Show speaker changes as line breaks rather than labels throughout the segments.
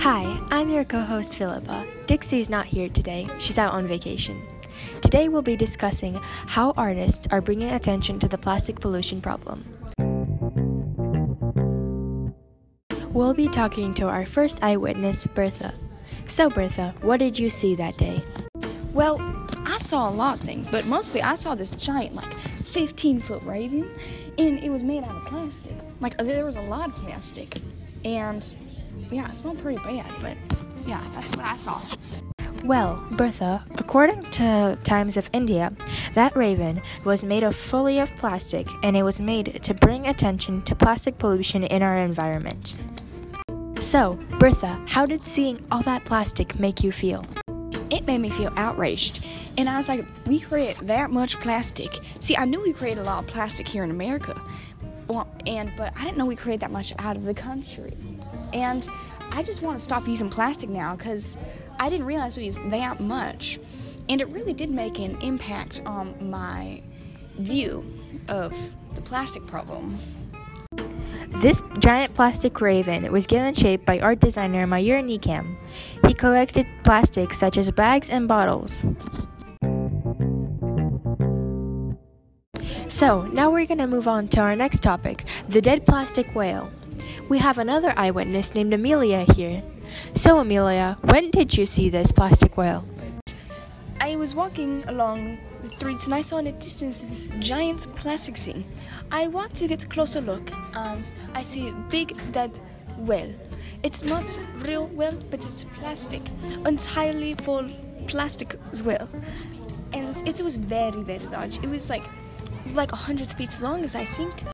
Hi, I'm your co host Philippa. Dixie's not here today, she's out on vacation. Today we'll be discussing how artists are bringing attention to the plastic pollution problem. We'll be talking to our first eyewitness, Bertha. So, Bertha, what did you see that day?
Well, I saw a lot of things, but mostly I saw this giant, like 15 foot raven, and it was made out of plastic. Like, there was a lot of plastic. And yeah, it smelled pretty bad, but yeah, that's what I saw.
Well, Bertha, according to Times of India, that raven was made of fully of plastic and it was made to bring attention to plastic pollution in our environment. So, Bertha, how did seeing all that plastic make you feel?
It made me feel outraged. And I was like, we create that much plastic. See, I knew we create a lot of plastic here in America. Well, and but I didn't know we create that much out of the country. And I just want to stop using plastic now because I didn't realize we used that much. And it really did make an impact on my view of the plastic problem.
This giant plastic raven was given shape by art designer Mayur Nikam. He collected plastics such as bags and bottles. So, now we're gonna move on to our next topic the dead plastic whale we have another eyewitness named Emilia here. So, Emilia, when did you see this plastic whale?
I was walking along the streets and I saw in the distance this giant plastic thing. I walked to get a closer look and I see a big dead whale. It's not real whale, but it's plastic, entirely full plastic as well. And it was very, very large. It was like like a hundred feet long, as I think.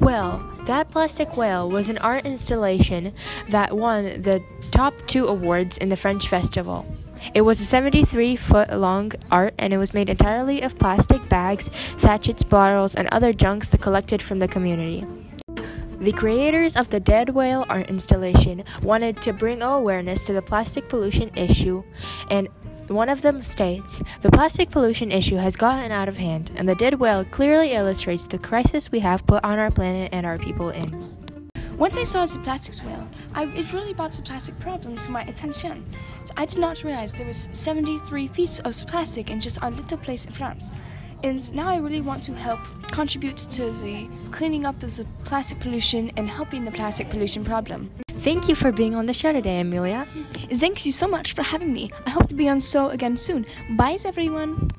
Well, that plastic whale was an art installation that won the top two awards in the French festival. It was a 73 foot long art and it was made entirely of plastic bags, sachets, bottles, and other junks that collected from the community. The creators of the Dead Whale art installation wanted to bring awareness to the plastic pollution issue and one of them states The plastic pollution issue has gotten out of hand, and the dead whale clearly illustrates the crisis we have put on our planet and our people in.
Once I saw the plastic whale, I, it really brought the plastic problem to my attention. So I did not realize there was 73 feet of plastic in just a little place in France. And now I really want to help contribute to the cleaning up of the plastic pollution and helping the plastic pollution problem.
Thank you for being on the show today, Emilia.
Thank you so much for having me. I hope to be on show again soon. Bye, everyone.